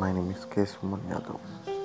My name is K. Suman Yadav.